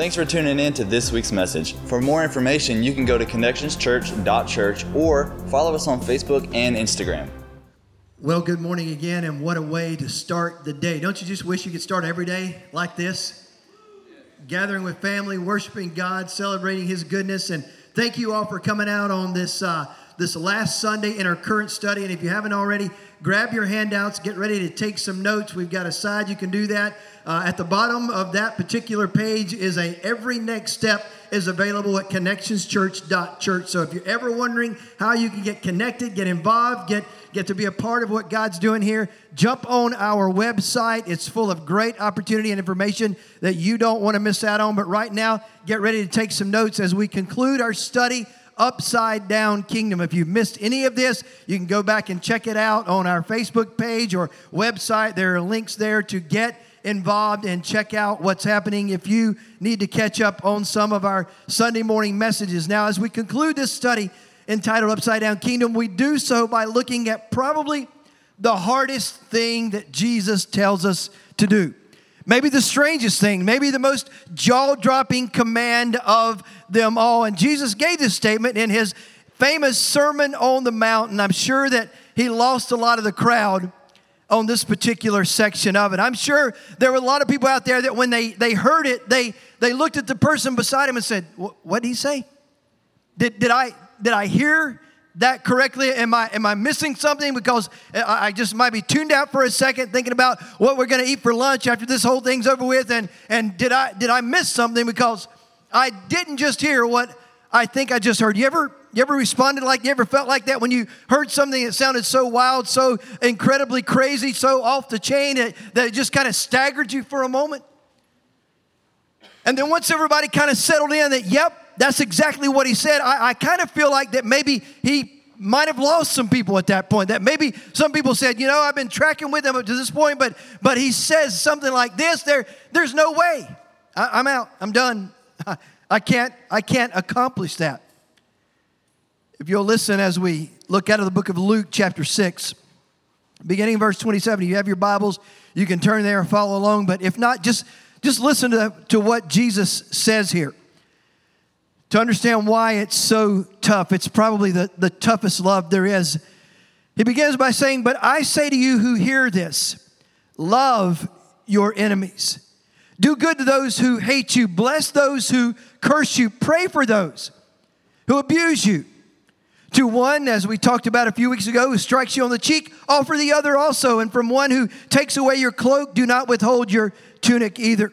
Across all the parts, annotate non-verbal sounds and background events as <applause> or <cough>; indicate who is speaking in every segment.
Speaker 1: Thanks for tuning in to this week's message. For more information, you can go to connectionschurch.church or follow us on Facebook and Instagram.
Speaker 2: Well, good morning again, and what a way to start the day. Don't you just wish you could start every day like this? Gathering with family, worshiping God, celebrating His goodness, and thank you all for coming out on this uh, this last Sunday in our current study. And if you haven't already, grab your handouts, get ready to take some notes. We've got a side you can do that. Uh, at the bottom of that particular page is a every next step is available at connectionschurch.church. So if you're ever wondering how you can get connected, get involved, get get to be a part of what God's doing here, jump on our website. It's full of great opportunity and information that you don't want to miss out on. But right now, get ready to take some notes as we conclude our study upside down kingdom. If you've missed any of this, you can go back and check it out on our Facebook page or website. There are links there to get involved and check out what's happening if you need to catch up on some of our Sunday morning messages. Now, as we conclude this study entitled Upside Down Kingdom, we do so by looking at probably the hardest thing that Jesus tells us to do. Maybe the strangest thing, maybe the most jaw dropping command of them all. And Jesus gave this statement in his famous Sermon on the Mount. And I'm sure that he lost a lot of the crowd on this particular section of it. I'm sure there were a lot of people out there that when they, they heard it, they, they looked at the person beside him and said, What did he say? Did, did, I, did I hear that correctly? Am I, am I missing something? Because I just might be tuned out for a second thinking about what we're going to eat for lunch after this whole thing's over with. And, and did, I, did I miss something? Because I didn't just hear what I think I just heard. You ever, you ever responded like, you ever felt like that when you heard something that sounded so wild, so incredibly crazy, so off the chain that, that it just kind of staggered you for a moment? And then once everybody kind of settled in that, yep, that's exactly what he said. I, I kind of feel like that maybe he might have lost some people at that point. That maybe some people said, you know, I've been tracking with him up to this point, but but he says something like this. There, there's no way. I, I'm out. I'm done. <laughs> I can't. I can't accomplish that. If you'll listen as we look out of the book of Luke, chapter six, beginning verse 27. You have your Bibles. You can turn there and follow along. But if not, just just listen to, to what Jesus says here to understand why it's so tough. It's probably the, the toughest love there is. He begins by saying, But I say to you who hear this, love your enemies. Do good to those who hate you. Bless those who curse you. Pray for those who abuse you. To one, as we talked about a few weeks ago, who strikes you on the cheek, offer the other also. And from one who takes away your cloak, do not withhold your tunic either.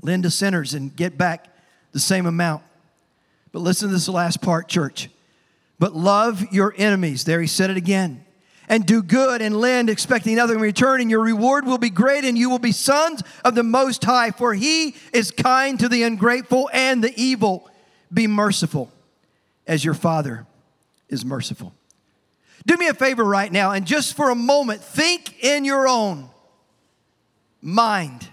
Speaker 2: lend to sinners and get back the same amount. But listen to this last part, church. But love your enemies. There he said it again. And do good and lend, expecting nothing in return, and your reward will be great, and you will be sons of the Most High, for he is kind to the ungrateful and the evil. Be merciful as your Father is merciful. Do me a favor right now, and just for a moment, think in your own mind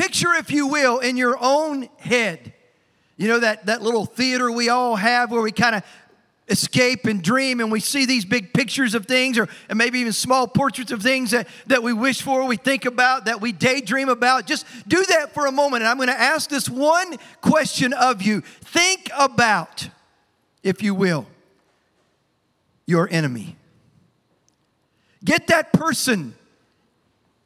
Speaker 2: Picture, if you will, in your own head, you know, that, that little theater we all have where we kind of escape and dream and we see these big pictures of things or and maybe even small portraits of things that, that we wish for, we think about, that we daydream about. Just do that for a moment. And I'm going to ask this one question of you. Think about, if you will, your enemy. Get that person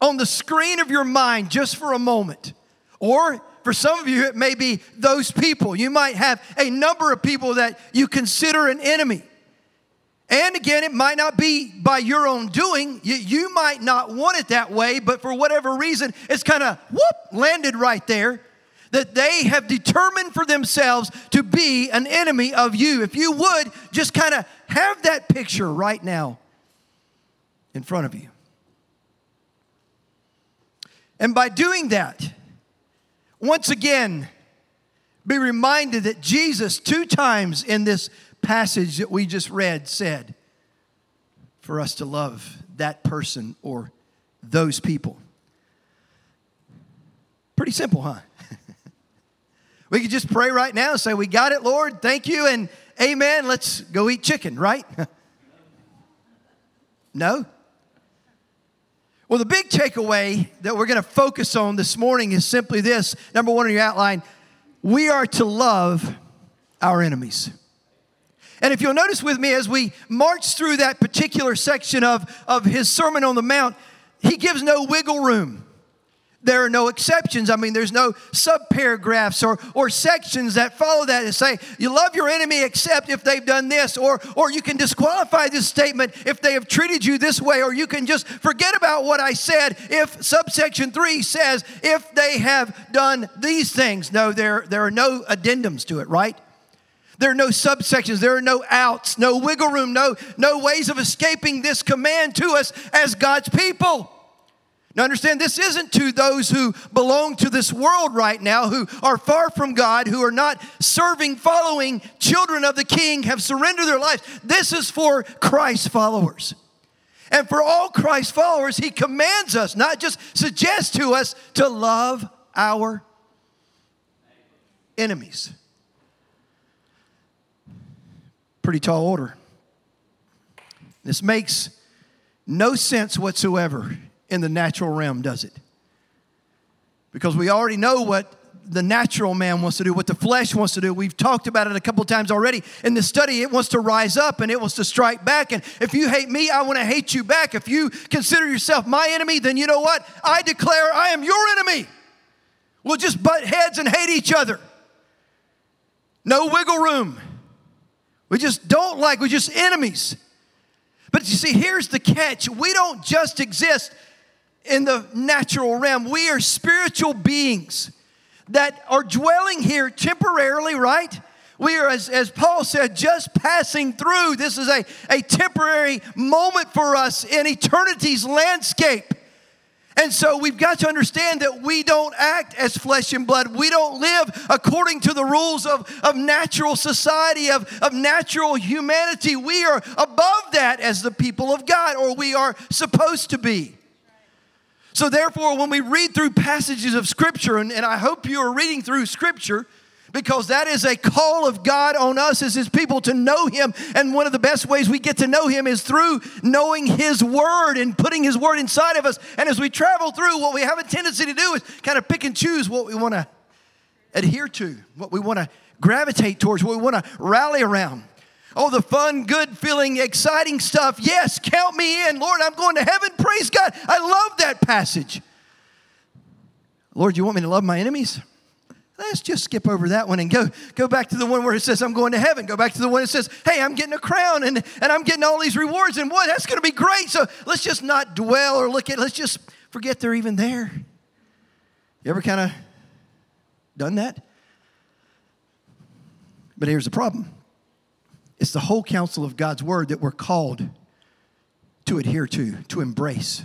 Speaker 2: on the screen of your mind just for a moment. Or for some of you, it may be those people. You might have a number of people that you consider an enemy. And again, it might not be by your own doing. You, you might not want it that way, but for whatever reason, it's kind of whoop, landed right there that they have determined for themselves to be an enemy of you. If you would, just kind of have that picture right now in front of you. And by doing that, once again, be reminded that Jesus, two times in this passage that we just read, said for us to love that person or those people. Pretty simple, huh? <laughs> we could just pray right now and say, We got it, Lord. Thank you, and amen. Let's go eat chicken, right? <laughs> no? Well, the big takeaway that we're going to focus on this morning is simply this. Number one in your outline we are to love our enemies. And if you'll notice with me as we march through that particular section of, of his Sermon on the Mount, he gives no wiggle room there are no exceptions. I mean, there's no subparagraphs or, or sections that follow that and say, you love your enemy except if they've done this, or, or you can disqualify this statement if they have treated you this way, or you can just forget about what I said if subsection three says if they have done these things. No, there, there are no addendums to it, right? There are no subsections, there are no outs, no wiggle room, no, no ways of escaping this command to us as God's people. Now, understand, this isn't to those who belong to this world right now, who are far from God, who are not serving, following children of the King, have surrendered their lives. This is for Christ followers. And for all Christ followers, He commands us, not just suggests to us, to love our enemies. Pretty tall order. This makes no sense whatsoever in the natural realm, does it? Because we already know what the natural man wants to do, what the flesh wants to do. We've talked about it a couple times already. In the study, it wants to rise up and it wants to strike back. And if you hate me, I want to hate you back. If you consider yourself my enemy, then you know what? I declare I am your enemy. We'll just butt heads and hate each other. No wiggle room. We just don't like, we're just enemies. But you see, here's the catch we don't just exist in the natural realm. We are spiritual beings that are dwelling here temporarily, right? We are, as, as Paul said, just passing through. This is a, a temporary moment for us in eternity's landscape. And so we've got to understand that we don't act as flesh and blood. We don't live according to the rules of, of natural society, of, of natural humanity. We are above that as the people of God, or we are supposed to be. So, therefore, when we read through passages of Scripture, and, and I hope you are reading through Scripture, because that is a call of God on us as His people to know Him. And one of the best ways we get to know Him is through knowing His Word and putting His Word inside of us. And as we travel through, what we have a tendency to do is kind of pick and choose what we want to adhere to, what we want to gravitate towards, what we want to rally around. Oh, the fun, good feeling, exciting stuff. Yes, count me in. Lord, I'm going to heaven. Praise God. I love that passage. Lord, you want me to love my enemies? Let's just skip over that one and go, go back to the one where it says, I'm going to heaven. Go back to the one that says, hey, I'm getting a crown and, and I'm getting all these rewards. And boy, that's going to be great. So let's just not dwell or look at, let's just forget they're even there. You ever kind of done that? But here's the problem it's the whole counsel of God's word that we're called to adhere to, to embrace,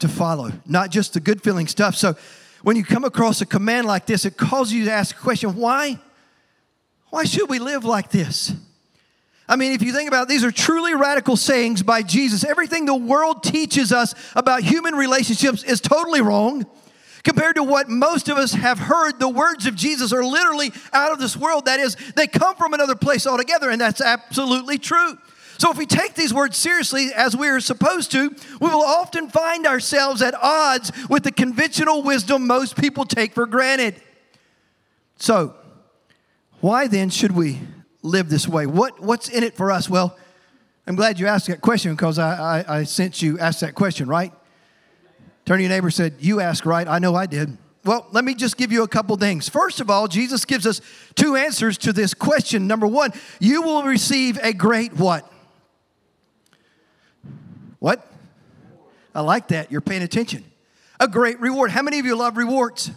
Speaker 2: to follow, not just the good feeling stuff. So when you come across a command like this, it causes you to ask a question why? Why should we live like this? I mean, if you think about it, these are truly radical sayings by Jesus. Everything the world teaches us about human relationships is totally wrong. Compared to what most of us have heard, the words of Jesus are literally out of this world. That is, they come from another place altogether, and that's absolutely true. So, if we take these words seriously as we are supposed to, we will often find ourselves at odds with the conventional wisdom most people take for granted. So, why then should we live this way? What, what's in it for us? Well, I'm glad you asked that question because I, I, I sense you asked that question, right? Turn to your neighbor said, You asked right. I know I did. Well, let me just give you a couple things. First of all, Jesus gives us two answers to this question. Number one, you will receive a great what? What? I like that. You're paying attention. A great reward. How many of you love rewards?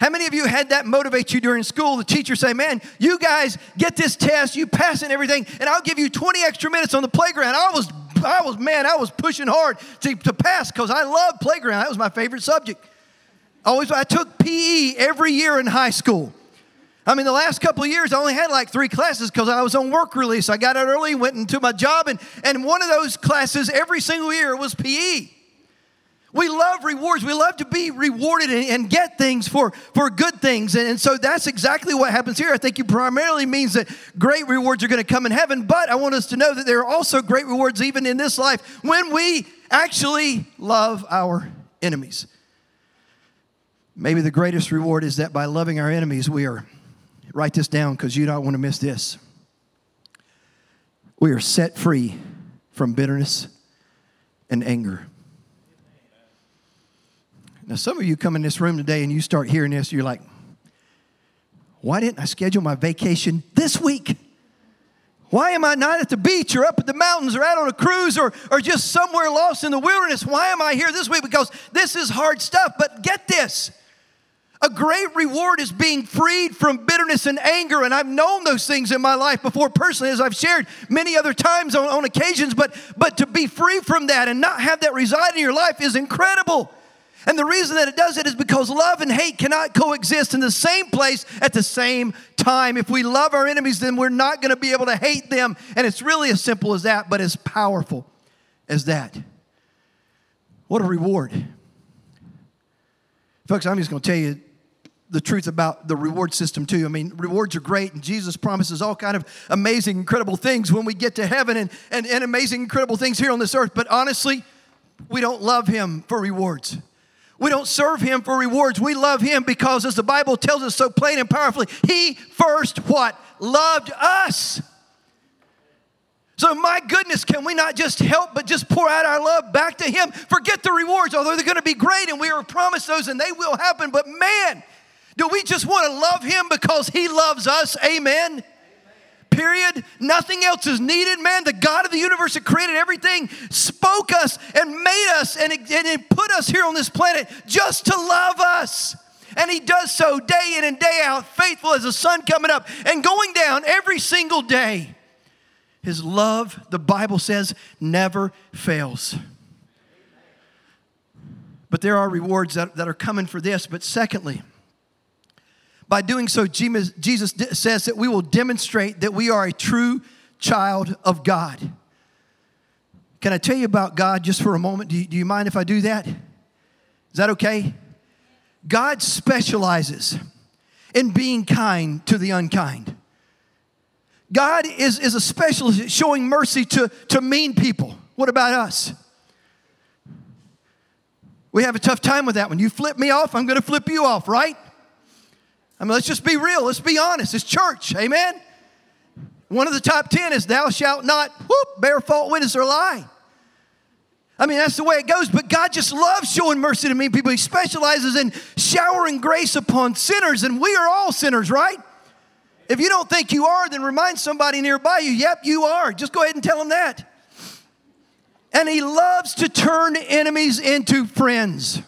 Speaker 2: How many of you had that motivate you during school? The teacher say, "Man, you guys get this test, you pass and everything, and I'll give you 20 extra minutes on the playground." I was I was, man, I was pushing hard to, to pass because I loved playground. That was my favorite subject. Always, I took PE every year in high school. I mean, the last couple of years, I only had like three classes because I was on work release. I got out early, went into my job, and, and one of those classes every single year was PE. We love rewards. We love to be rewarded and, and get things for, for good things. And, and, so that's exactly what happens here. I think it primarily means that great rewards are going to come in heaven, but I want us to know that there are also great rewards even in this life when we actually love our enemies. Maybe the greatest reward is that by loving our enemies, we are, write this down because you don't want to miss this. We are set free from bitterness and anger. Now, some of you come in this room today and you start hearing this, you're like, why didn't I schedule my vacation this week? Why am I not at the beach or up at the mountains or out on a cruise or, or just somewhere lost in the wilderness? Why am I here this week? Because this is hard stuff. But get this a great reward is being freed from bitterness and anger. And I've known those things in my life before personally, as I've shared many other times on, on occasions. But, but to be free from that and not have that reside in your life is incredible. And the reason that it does it is because love and hate cannot coexist in the same place at the same time. If we love our enemies, then we're not going to be able to hate them. And it's really as simple as that, but as powerful as that. What a reward. Folks, I'm just going to tell you the truth about the reward system too. I mean, rewards are great, and Jesus promises all kind of amazing, incredible things when we get to heaven and, and, and amazing, incredible things here on this earth. But honestly, we don't love him for rewards. We don't serve him for rewards. We love him because, as the Bible tells us so plain and powerfully, he first what? Loved us. So, my goodness, can we not just help but just pour out our love back to Him? Forget the rewards, although they're going to be great and we are promised those and they will happen. But man, do we just want to love Him because He loves us? Amen period. Nothing else is needed, man. The God of the universe that created everything spoke us and made us and, it, and put us here on this planet just to love us. And he does so day in and day out, faithful as the sun coming up and going down every single day. His love, the Bible says, never fails. But there are rewards that, that are coming for this. But secondly, by doing so, Jesus says that we will demonstrate that we are a true child of God. Can I tell you about God just for a moment? Do you, do you mind if I do that? Is that okay? God specializes in being kind to the unkind. God is, is a specialist at showing mercy to, to mean people. What about us? We have a tough time with that. one. you flip me off, I'm going to flip you off, right? I mean, let's just be real. Let's be honest. It's church. Amen. One of the top 10 is thou shalt not whoop, bear false witness or lie. I mean, that's the way it goes. But God just loves showing mercy to me people. He specializes in showering grace upon sinners, and we are all sinners, right? If you don't think you are, then remind somebody nearby you, yep, you are. Just go ahead and tell them that. And He loves to turn enemies into friends.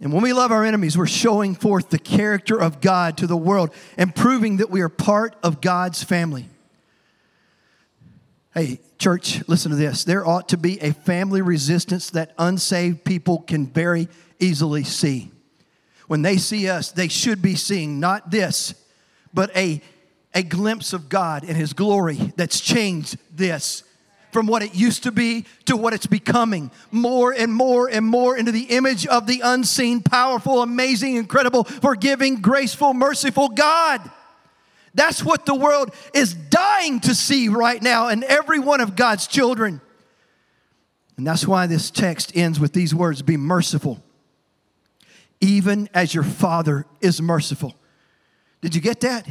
Speaker 2: And when we love our enemies, we're showing forth the character of God to the world and proving that we are part of God's family. Hey, church, listen to this. There ought to be a family resistance that unsaved people can very easily see. When they see us, they should be seeing not this, but a, a glimpse of God and His glory that's changed this from what it used to be to what it's becoming more and more and more into the image of the unseen, powerful, amazing, incredible, forgiving, graceful, merciful God. That's what the world is dying to see right now in every one of God's children. And that's why this text ends with these words Be merciful, even as your Father is merciful. Did you get that?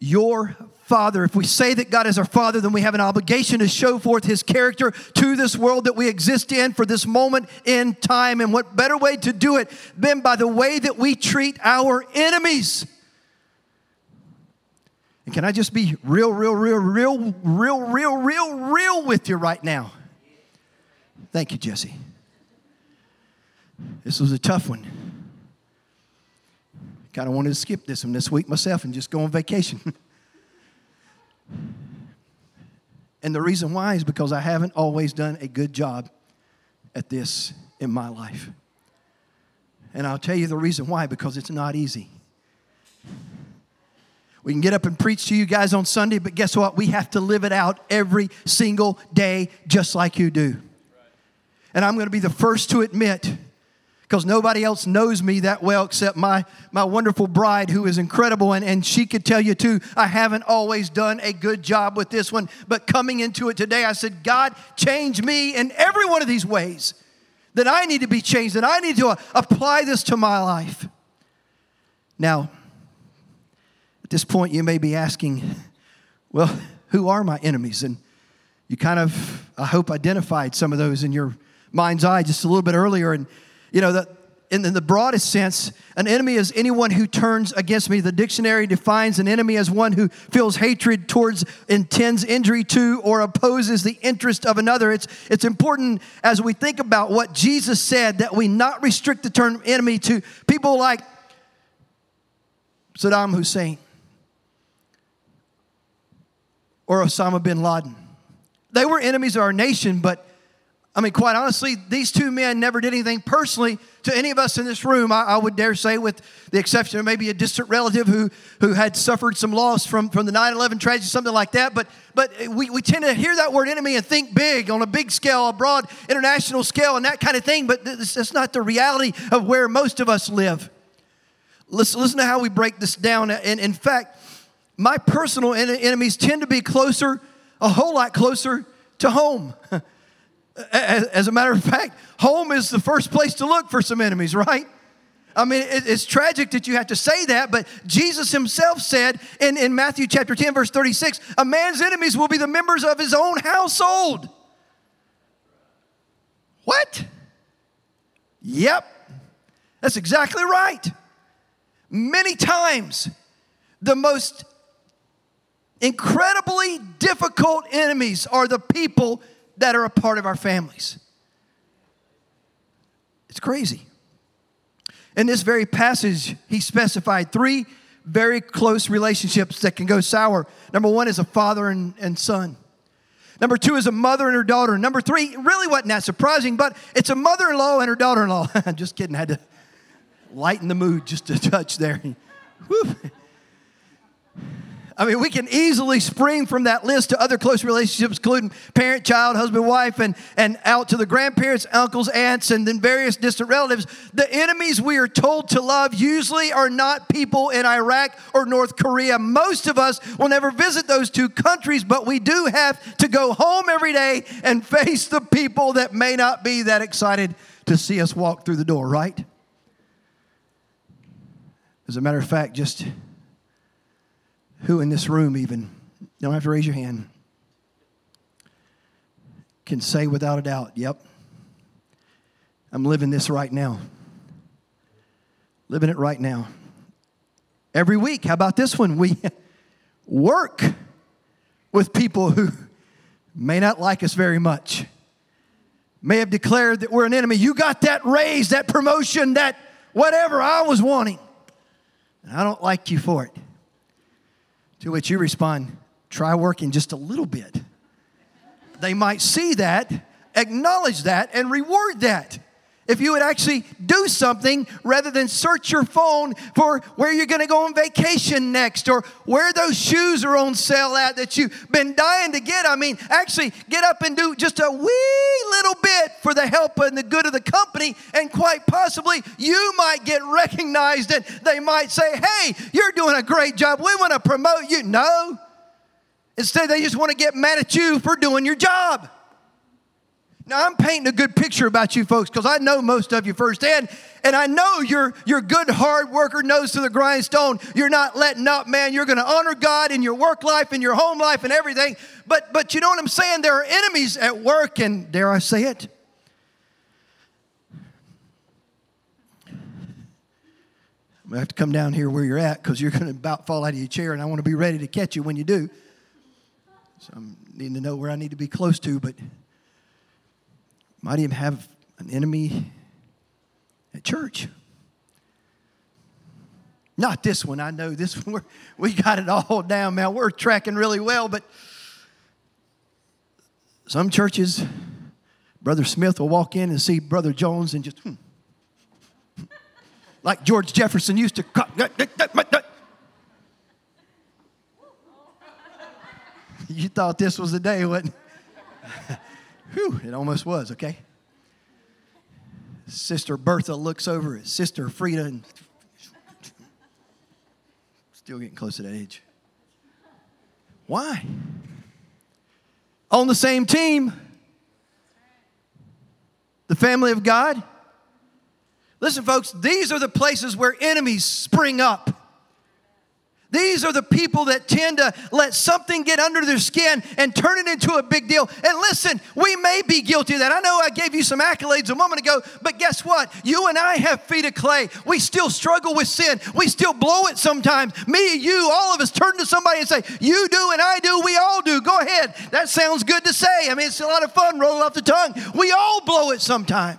Speaker 2: Your Father. If we say that God is our Father, then we have an obligation to show forth His character to this world that we exist in for this moment in time. And what better way to do it than by the way that we treat our enemies? And can I just be real, real, real, real, real, real, real, real with you right now? Thank you, Jesse. This was a tough one. Kind of wanted to skip this one this week myself and just go on vacation. <laughs> And the reason why is because I haven't always done a good job at this in my life. And I'll tell you the reason why because it's not easy. We can get up and preach to you guys on Sunday, but guess what? We have to live it out every single day, just like you do. And I'm going to be the first to admit, because nobody else knows me that well except my, my wonderful bride, who is incredible. And, and she could tell you too, I haven't always done a good job with this one. But coming into it today, I said, God, change me in every one of these ways that I need to be changed, that I need to uh, apply this to my life. Now, at this point, you may be asking, well, who are my enemies? And you kind of, I hope, identified some of those in your mind's eye just a little bit earlier. And, you know, the, in the broadest sense, an enemy is anyone who turns against me. The dictionary defines an enemy as one who feels hatred towards, intends injury to, or opposes the interest of another. It's, it's important as we think about what Jesus said that we not restrict the term enemy to people like Saddam Hussein or Osama bin Laden. They were enemies of our nation, but I mean, quite honestly, these two men never did anything personally to any of us in this room. I, I, would dare say, with the exception of maybe a distant relative who, who had suffered some loss from, from the 9 11 tragedy, something like that. But, but we, we tend to hear that word enemy and think big on a big scale, a broad international scale, and that kind of thing. But that's not the reality of where most of us live. Listen, listen to how we break this down. And in fact, my personal enemies tend to be closer, a whole lot closer to home. <laughs> As a matter of fact, home is the first place to look for some enemies, right? I mean, it's tragic that you have to say that, but Jesus himself said in, in Matthew chapter 10, verse 36, a man's enemies will be the members of his own household. What? Yep, that's exactly right. Many times, the most incredibly difficult enemies are the people that are a part of our families. It's crazy. In this very passage, he specified three very close relationships that can go sour. Number one is a father and, and son. Number two is a mother and her daughter. Number three really wasn't that surprising, but it's a mother in law and her daughter in law. <laughs> just kidding, I had to lighten the mood just a touch there. <laughs> I mean, we can easily spring from that list to other close relationships, including parent, child, husband, wife, and, and out to the grandparents, uncles, aunts, and then various distant relatives. The enemies we are told to love usually are not people in Iraq or North Korea. Most of us will never visit those two countries, but we do have to go home every day and face the people that may not be that excited to see us walk through the door, right? As a matter of fact, just who in this room, even, you don't have to raise your hand, can say without a doubt, Yep, I'm living this right now. Living it right now. Every week, how about this one? We <laughs> work with people who may not like us very much, may have declared that we're an enemy. You got that raise, that promotion, that whatever I was wanting. And I don't like you for it. To which you respond, try working just a little bit. They might see that, acknowledge that, and reward that. If you would actually do something rather than search your phone for where you're going to go on vacation next or where those shoes are on sale at that you've been dying to get. I mean, actually get up and do just a wee little bit for the help and the good of the company, and quite possibly you might get recognized and they might say, Hey, you're doing a great job. We want to promote you. No. Instead, they just want to get mad at you for doing your job. Now, I'm painting a good picture about you folks because I know most of you firsthand, and I know you're, you're good hard worker, nose to the grindstone. You're not letting up, man. You're going to honor God in your work life, in your home life, and everything. But, but you know what I'm saying? There are enemies at work, and dare I say it? I'm going to have to come down here where you're at because you're going to about fall out of your chair, and I want to be ready to catch you when you do. So I'm needing to know where I need to be close to, but might even have an enemy at church. Not this one. I know this one. <laughs> we got it all down, man. We're tracking really well, but some churches, Brother Smith will walk in and see Brother Jones and just, hmm. like George Jefferson used to. you thought this was the day, wasn't <laughs> Whew, it almost was, okay? Sister Bertha looks over at Sister Frida and still getting close to that age. Why? On the same team, the family of God. Listen, folks, these are the places where enemies spring up. These are the people that tend to let something get under their skin and turn it into a big deal. And listen, we may be guilty of that. I know I gave you some accolades a moment ago, but guess what? You and I have feet of clay. We still struggle with sin. We still blow it sometimes. Me, you, all of us turn to somebody and say, You do and I do, we all do. Go ahead. That sounds good to say. I mean, it's a lot of fun rolling off the tongue. We all blow it sometimes.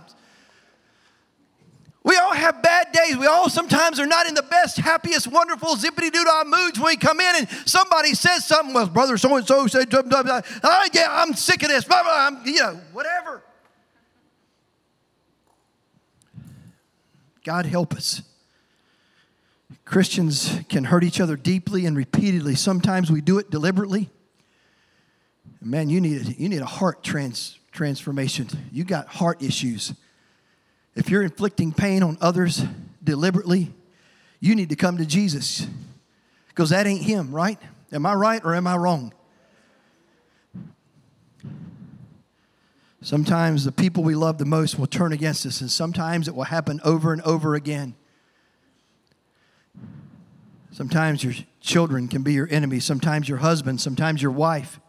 Speaker 2: We all have bad days. We all sometimes are not in the best, happiest, wonderful, zippity doo dah moods when we come in and somebody says something. Well, brother so and so said, blah, blah, blah. Oh, yeah, I'm sick of this. Blah, blah, I'm, you know, whatever. God help us. Christians can hurt each other deeply and repeatedly. Sometimes we do it deliberately. Man, you need you need a heart trans, transformation. You got heart issues. If you're inflicting pain on others deliberately, you need to come to Jesus because that ain't Him, right? Am I right or am I wrong? Sometimes the people we love the most will turn against us, and sometimes it will happen over and over again. Sometimes your children can be your enemy, sometimes your husband, sometimes your wife,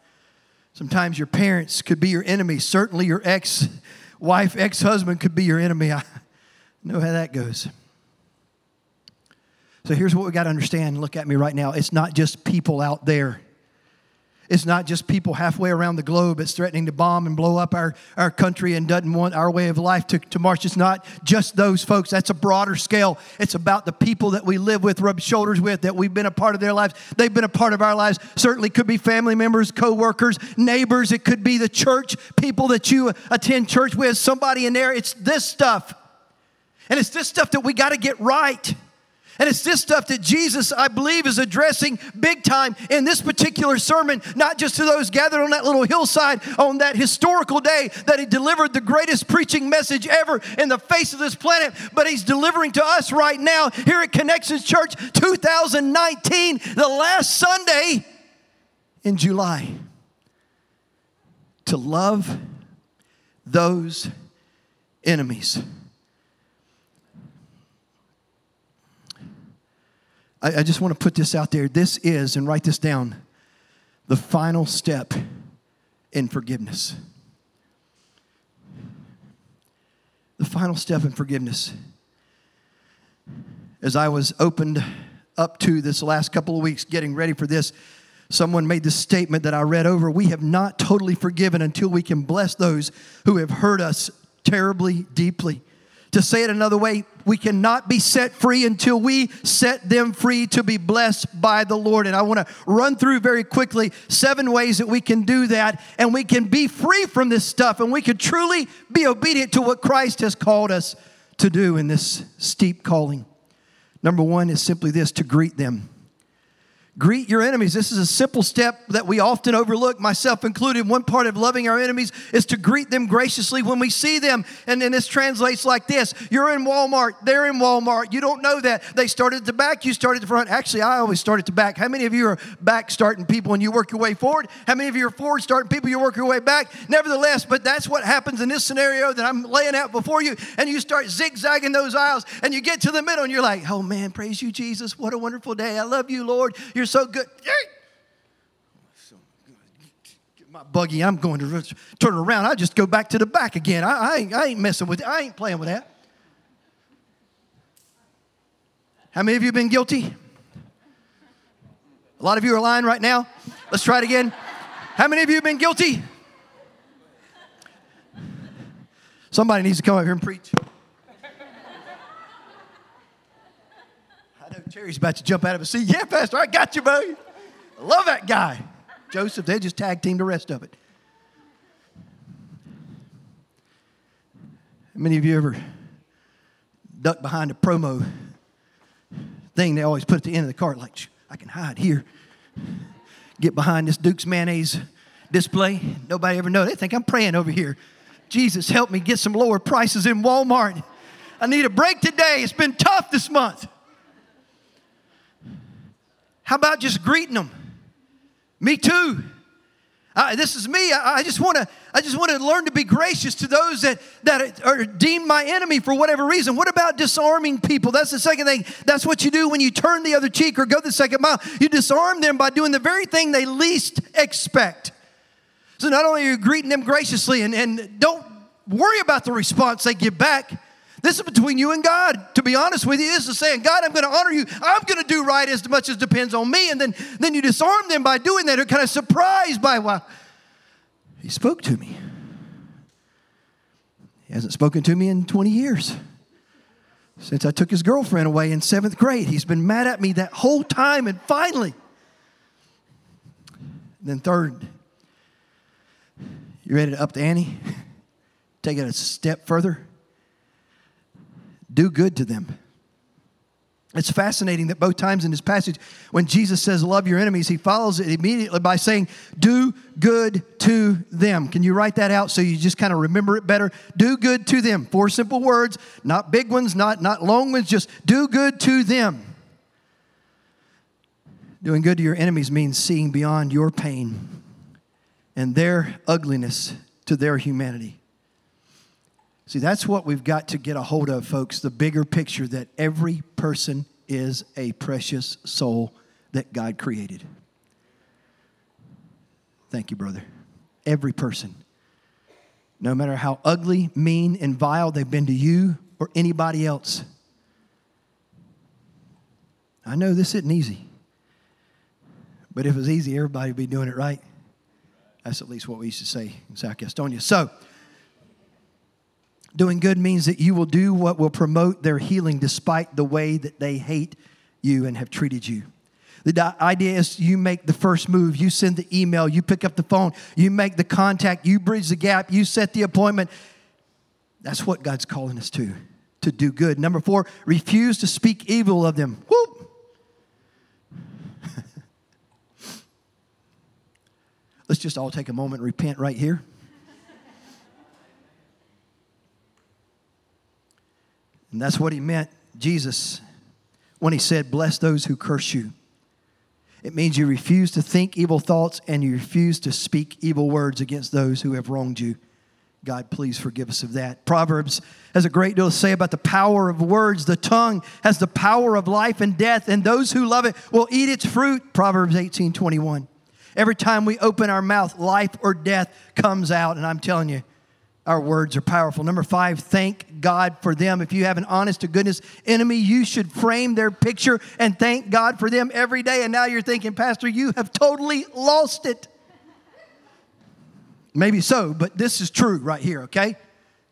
Speaker 2: sometimes your parents could be your enemy, certainly your ex wife, ex husband could be your enemy. <laughs> I know how that goes. So here's what we got to understand. Look at me right now. It's not just people out there. It's not just people halfway around the globe that's threatening to bomb and blow up our, our country and doesn't want our way of life to, to march. It's not just those folks. That's a broader scale. It's about the people that we live with, rub shoulders with, that we've been a part of their lives. They've been a part of our lives. Certainly could be family members, co-workers, neighbors. It could be the church, people that you attend church with, somebody in there. It's this stuff. And it's this stuff that we got to get right. And it's this stuff that Jesus, I believe, is addressing big time in this particular sermon, not just to those gathered on that little hillside on that historical day that he delivered the greatest preaching message ever in the face of this planet, but he's delivering to us right now here at Connections Church 2019, the last Sunday in July. To love those enemies. I, I just want to put this out there. This is, and write this down, the final step in forgiveness. The final step in forgiveness. As I was opened up to this last couple of weeks, getting ready for this, someone made this statement that I read over. We have not totally forgiven until we can bless those who have hurt us terribly, deeply. To say it another way, we cannot be set free until we set them free to be blessed by the Lord. And I want to run through very quickly seven ways that we can do that and we can be free from this stuff and we can truly be obedient to what Christ has called us to do in this steep calling. Number one is simply this to greet them. Greet your enemies. This is a simple step that we often overlook, myself included. One part of loving our enemies is to greet them graciously when we see them. And then this translates like this You're in Walmart, they're in Walmart. You don't know that. They started at the back, you started at the front. Actually, I always start at the back. How many of you are back starting people and you work your way forward? How many of you are forward starting people, you work your way back? Nevertheless, but that's what happens in this scenario that I'm laying out before you. And you start zigzagging those aisles and you get to the middle and you're like, Oh man, praise you, Jesus. What a wonderful day. I love you, Lord. You're you're so good. my buggy, I'm going to turn around. I just go back to the back again. I, I, ain't, I ain't messing with it. I ain't playing with that. How many of you have been guilty? A lot of you are lying right now. Let's try it again. How many of you have been guilty? Somebody needs to come up here and preach. Terry's about to jump out of a seat. Yeah, Pastor, I got you, buddy. Love that guy. Joseph, they just tag team the rest of it. How many of you ever duck behind a promo thing they always put at the end of the cart, like, I can hide here. get behind this Duke's mayonnaise display. Nobody ever know. They think I'm praying over here. Jesus, help me get some lower prices in Walmart. I need a break today. It's been tough this month. How about just greeting them? Me too. Uh, this is me. I, I just want to. I just want to learn to be gracious to those that that are deemed my enemy for whatever reason. What about disarming people? That's the second thing. That's what you do when you turn the other cheek or go the second mile. You disarm them by doing the very thing they least expect. So not only are you greeting them graciously, and, and don't worry about the response they give back. This is between you and God. To be honest with you, this is saying, God, I'm going to honor you. I'm going to do right as much as depends on me. And then, then you disarm them by doing that. They're kind of surprised by, wow, he spoke to me. He hasn't spoken to me in 20 years. Since I took his girlfriend away in seventh grade, he's been mad at me that whole time. And finally, then third, you ready to up the ante? <laughs> Take it a step further? Do good to them. It's fascinating that both times in this passage, when Jesus says, Love your enemies, he follows it immediately by saying, Do good to them. Can you write that out so you just kind of remember it better? Do good to them. Four simple words, not big ones, not, not long ones, just do good to them. Doing good to your enemies means seeing beyond your pain and their ugliness to their humanity. See, that's what we've got to get a hold of, folks the bigger picture that every person is a precious soul that God created. Thank you, brother. Every person. No matter how ugly, mean, and vile they've been to you or anybody else. I know this isn't easy. But if it was easy, everybody would be doing it right. That's at least what we used to say in South Gastonia. So, Doing good means that you will do what will promote their healing despite the way that they hate you and have treated you. The idea is you make the first move, you send the email, you pick up the phone, you make the contact, you bridge the gap, you set the appointment. That's what God's calling us to, to do good. Number four, refuse to speak evil of them. Whoop! <laughs> Let's just all take a moment and repent right here. And that's what he meant, Jesus, when he said, Bless those who curse you. It means you refuse to think evil thoughts and you refuse to speak evil words against those who have wronged you. God, please forgive us of that. Proverbs has a great deal to say about the power of words. The tongue has the power of life and death, and those who love it will eat its fruit. Proverbs 18 21. Every time we open our mouth, life or death comes out. And I'm telling you, our words are powerful. Number five, thank God for them. If you have an honest to goodness enemy, you should frame their picture and thank God for them every day. And now you're thinking, Pastor, you have totally lost it. Maybe so, but this is true right here, okay?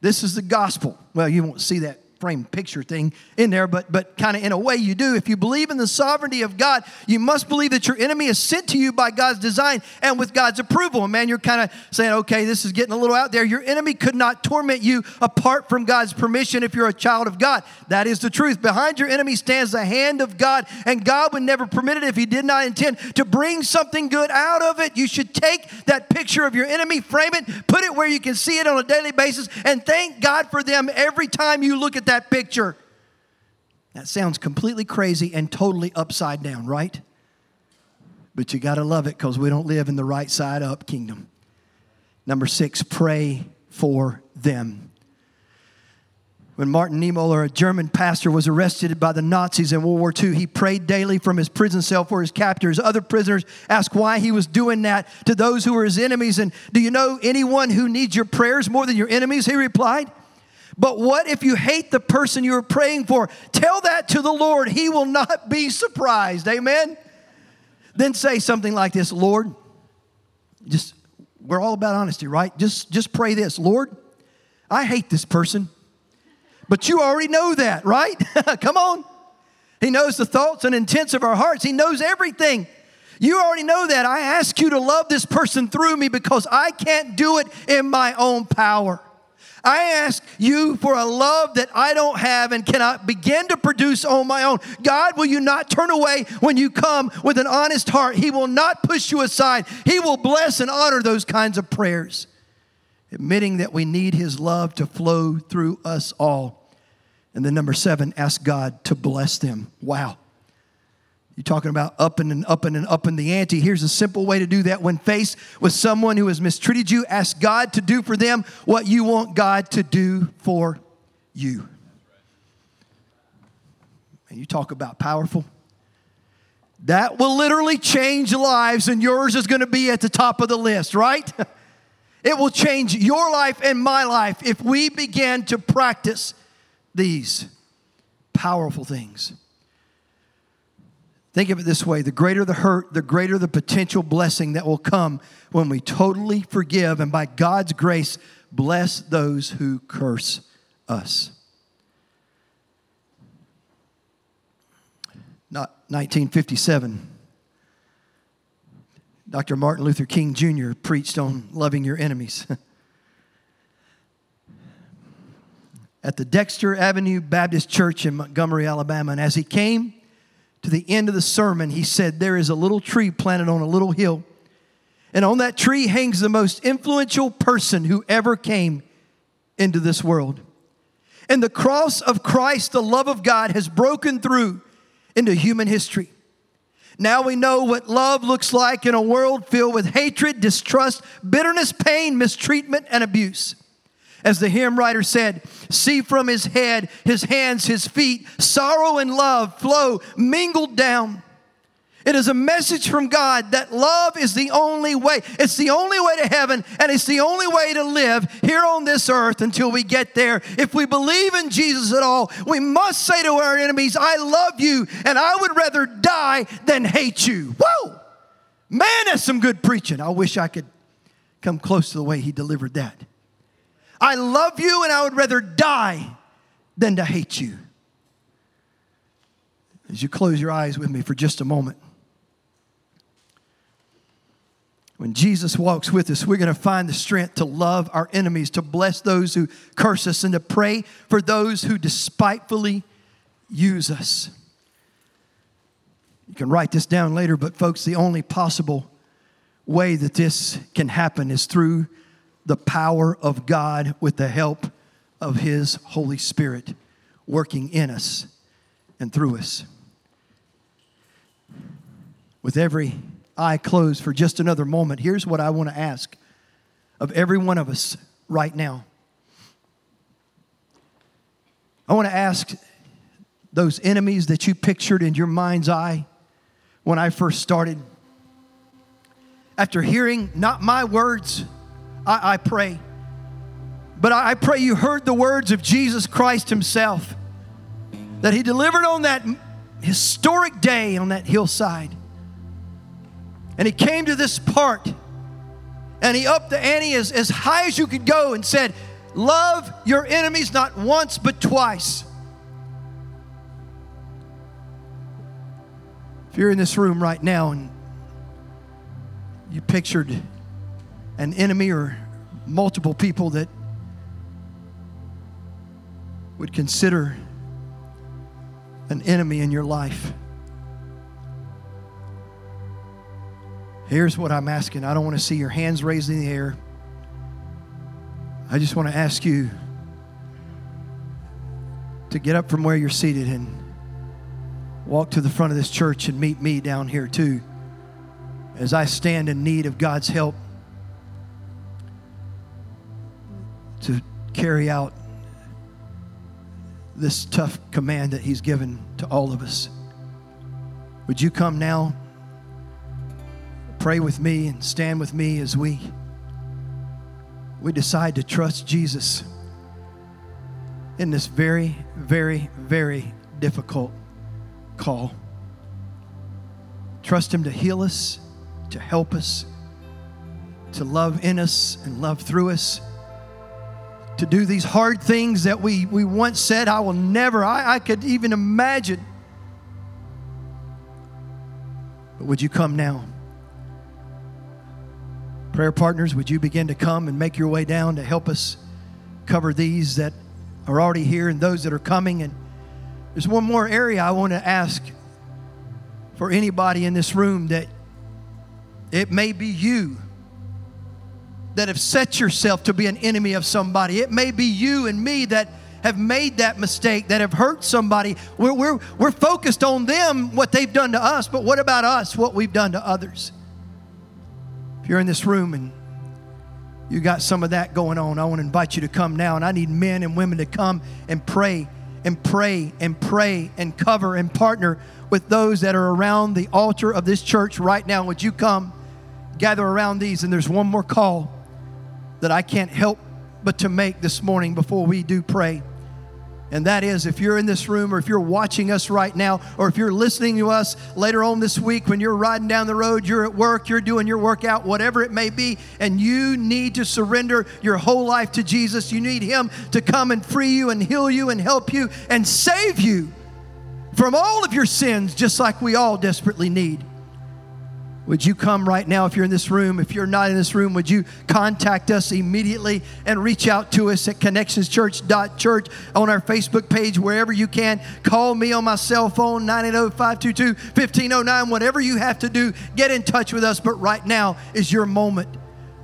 Speaker 2: This is the gospel. Well, you won't see that frame picture thing in there, but, but kind of in a way you do. If you believe in the sovereignty of God, you must believe that your enemy is sent to you by God's design and with God's approval. And man, you're kind of saying, okay, this is getting a little out there. Your enemy could not torment you apart from God's permission if you're a child of God. That is the truth. Behind your enemy stands the hand of God, and God would never permit it if He did not intend to bring something good out of it. You should take that picture of your enemy, frame it, put it where you can see it on a daily basis, and thank God for them every time you look at that that picture. That sounds completely crazy and totally upside down, right? But you got to love it because we don't live in the right side up kingdom. Number six, pray for them. When Martin Niemöller, a German pastor, was arrested by the Nazis in World War II, he prayed daily from his prison cell for his captors. Other prisoners asked why he was doing that to those who were his enemies. And do you know anyone who needs your prayers more than your enemies? He replied. But what if you hate the person you are praying for? Tell that to the Lord. He will not be surprised. Amen? Then say something like this Lord, just, we're all about honesty, right? Just, just pray this Lord, I hate this person. But you already know that, right? <laughs> Come on. He knows the thoughts and intents of our hearts, He knows everything. You already know that. I ask you to love this person through me because I can't do it in my own power. I ask you for a love that I don't have and cannot begin to produce on my own. God, will you not turn away when you come with an honest heart? He will not push you aside. He will bless and honor those kinds of prayers, admitting that we need His love to flow through us all. And then, number seven, ask God to bless them. Wow. You're talking about upping and upping and upping the ante. Here's a simple way to do that. When faced with someone who has mistreated you, ask God to do for them what you want God to do for you. And you talk about powerful. That will literally change lives, and yours is going to be at the top of the list, right? <laughs> It will change your life and my life if we begin to practice these powerful things. Think of it this way the greater the hurt, the greater the potential blessing that will come when we totally forgive and by God's grace bless those who curse us. Not 1957. Dr. Martin Luther King Jr. preached on loving your enemies. <laughs> At the Dexter Avenue Baptist Church in Montgomery, Alabama. And as he came to the end of the sermon, he said, There is a little tree planted on a little hill, and on that tree hangs the most influential person who ever came into this world. And the cross of Christ, the love of God, has broken through into human history. Now we know what love looks like in a world filled with hatred, distrust, bitterness, pain, mistreatment, and abuse. As the hymn writer said, see from his head, his hands, his feet, sorrow and love flow mingled down. It is a message from God that love is the only way. It's the only way to heaven, and it's the only way to live here on this earth until we get there. If we believe in Jesus at all, we must say to our enemies, I love you, and I would rather die than hate you. Whoa! Man, that's some good preaching. I wish I could come close to the way he delivered that. I love you and I would rather die than to hate you. As you close your eyes with me for just a moment. When Jesus walks with us, we're going to find the strength to love our enemies, to bless those who curse us, and to pray for those who despitefully use us. You can write this down later, but folks, the only possible way that this can happen is through the power of God with the help of His Holy Spirit working in us and through us. With every eye closed for just another moment, here's what I want to ask of every one of us right now. I want to ask those enemies that you pictured in your mind's eye when I first started. After hearing not my words, I, I pray. But I, I pray you heard the words of Jesus Christ Himself that He delivered on that historic day on that hillside. And He came to this part and He upped the ante as, as high as you could go and said, Love your enemies not once but twice. If you're in this room right now and you pictured an enemy or multiple people that would consider an enemy in your life. Here's what I'm asking. I don't want to see your hands raised in the air. I just want to ask you to get up from where you're seated and walk to the front of this church and meet me down here too as I stand in need of God's help to carry out this tough command that He's given to all of us. Would you come now, pray with me, and stand with me as we we decide to trust Jesus in this very, very, very difficult call. Trust Him to heal us, to help us, to love in us and love through us to do these hard things that we, we once said, I will never, I, I could even imagine. But would you come now? Prayer partners, would you begin to come and make your way down to help us cover these that are already here and those that are coming. And there's one more area I want to ask for anybody in this room that it may be you that have set yourself to be an enemy of somebody. It may be you and me that have made that mistake, that have hurt somebody. We're, we're, we're focused on them, what they've done to us, but what about us, what we've done to others? If you're in this room and you got some of that going on, I want to invite you to come now. And I need men and women to come and pray and pray and pray and cover and partner with those that are around the altar of this church right now. Would you come gather around these? And there's one more call that I can't help but to make this morning before we do pray. And that is if you're in this room or if you're watching us right now or if you're listening to us later on this week when you're riding down the road, you're at work, you're doing your workout, whatever it may be, and you need to surrender your whole life to Jesus. You need Him to come and free you and heal you and help you and save you from all of your sins, just like we all desperately need. Would you come right now if you're in this room? If you're not in this room, would you contact us immediately and reach out to us at connectionschurch.church on our Facebook page, wherever you can. Call me on my cell phone, 980 522 1509. Whatever you have to do, get in touch with us. But right now is your moment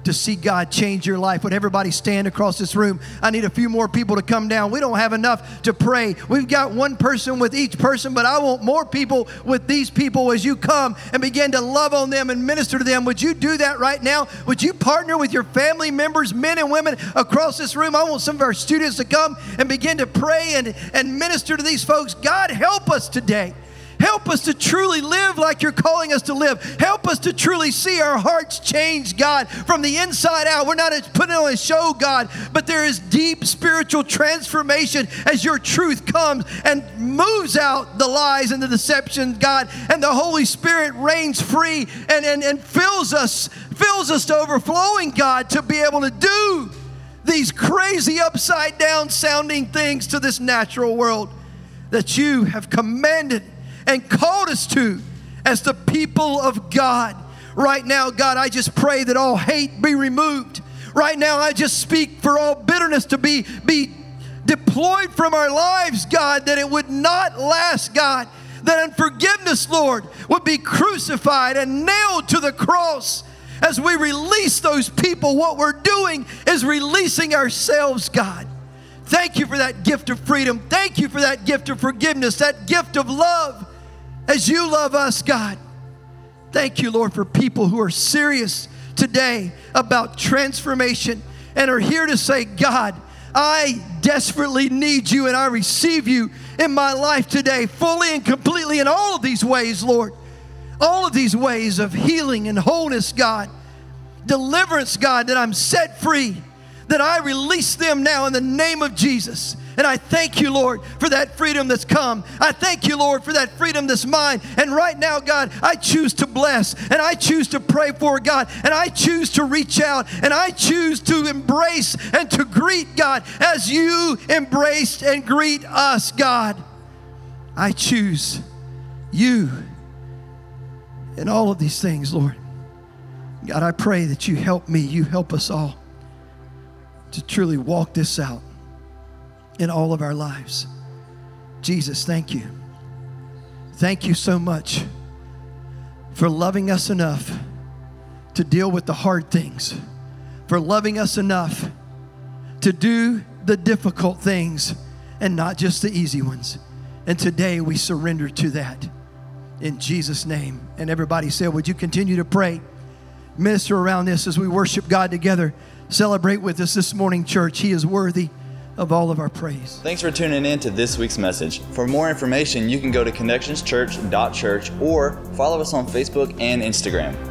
Speaker 2: to see God change your life. Would everybody stand across this room? I need a few more people to come down. We don't have enough to pray. We've got one person with each person, but I want more people with these people as you come and begin to love on them and minister to them. Would you do that right now? Would you partner with your family members, men and women across this room? I want some of our students to come and begin to pray and, and minister to these folks. God, help us today. Help us to truly live like you're calling us to live. Help us to truly see our hearts change, God, from the inside out. We're not putting on a show, God, but there is deep spiritual transformation as your truth comes and moves out the lies and the deception, God, and the Holy Spirit reigns free and, and, and fills us, fills us to overflowing, God, to be able to do these crazy upside down sounding things to this natural world that you have commanded and called us to as the people of God. Right now, God, I just pray that all hate be removed. Right now, I just speak for all bitterness to be, be deployed from our lives, God, that it would not last, God. That unforgiveness, Lord, would be crucified and nailed to the cross. As we release those people, what we're doing is releasing ourselves, God. Thank you for that gift of freedom. Thank you for that gift of forgiveness, that gift of love as you love us, God. Thank you, Lord, for people who are serious today about transformation and are here to say, God, I desperately need you and I receive you in my life today, fully and completely in all of these ways, Lord. All of these ways of healing and wholeness, God. Deliverance, God, that I'm set free, that I release them now in the name of Jesus. And I thank you, Lord, for that freedom that's come. I thank you, Lord, for that freedom that's mine. And right now, God, I choose to bless and I choose to pray for God and I choose to reach out and I choose to embrace and to greet God as you embraced and greet us, God. I choose you in all of these things, Lord. God, I pray that you help me, you help us all to truly walk this out in all of our lives. Jesus, thank you. Thank you so much for loving us enough to deal with the hard things, for loving us enough to do the difficult things and not just the easy ones. And today we surrender to that in Jesus' name. And everybody said, Would you continue to pray? Minister around this as we worship God together. Celebrate with us this morning, church. He is worthy of all of our praise.
Speaker 1: Thanks for tuning in to this week's message. For more information, you can go to connectionschurch.church or follow us on Facebook and Instagram.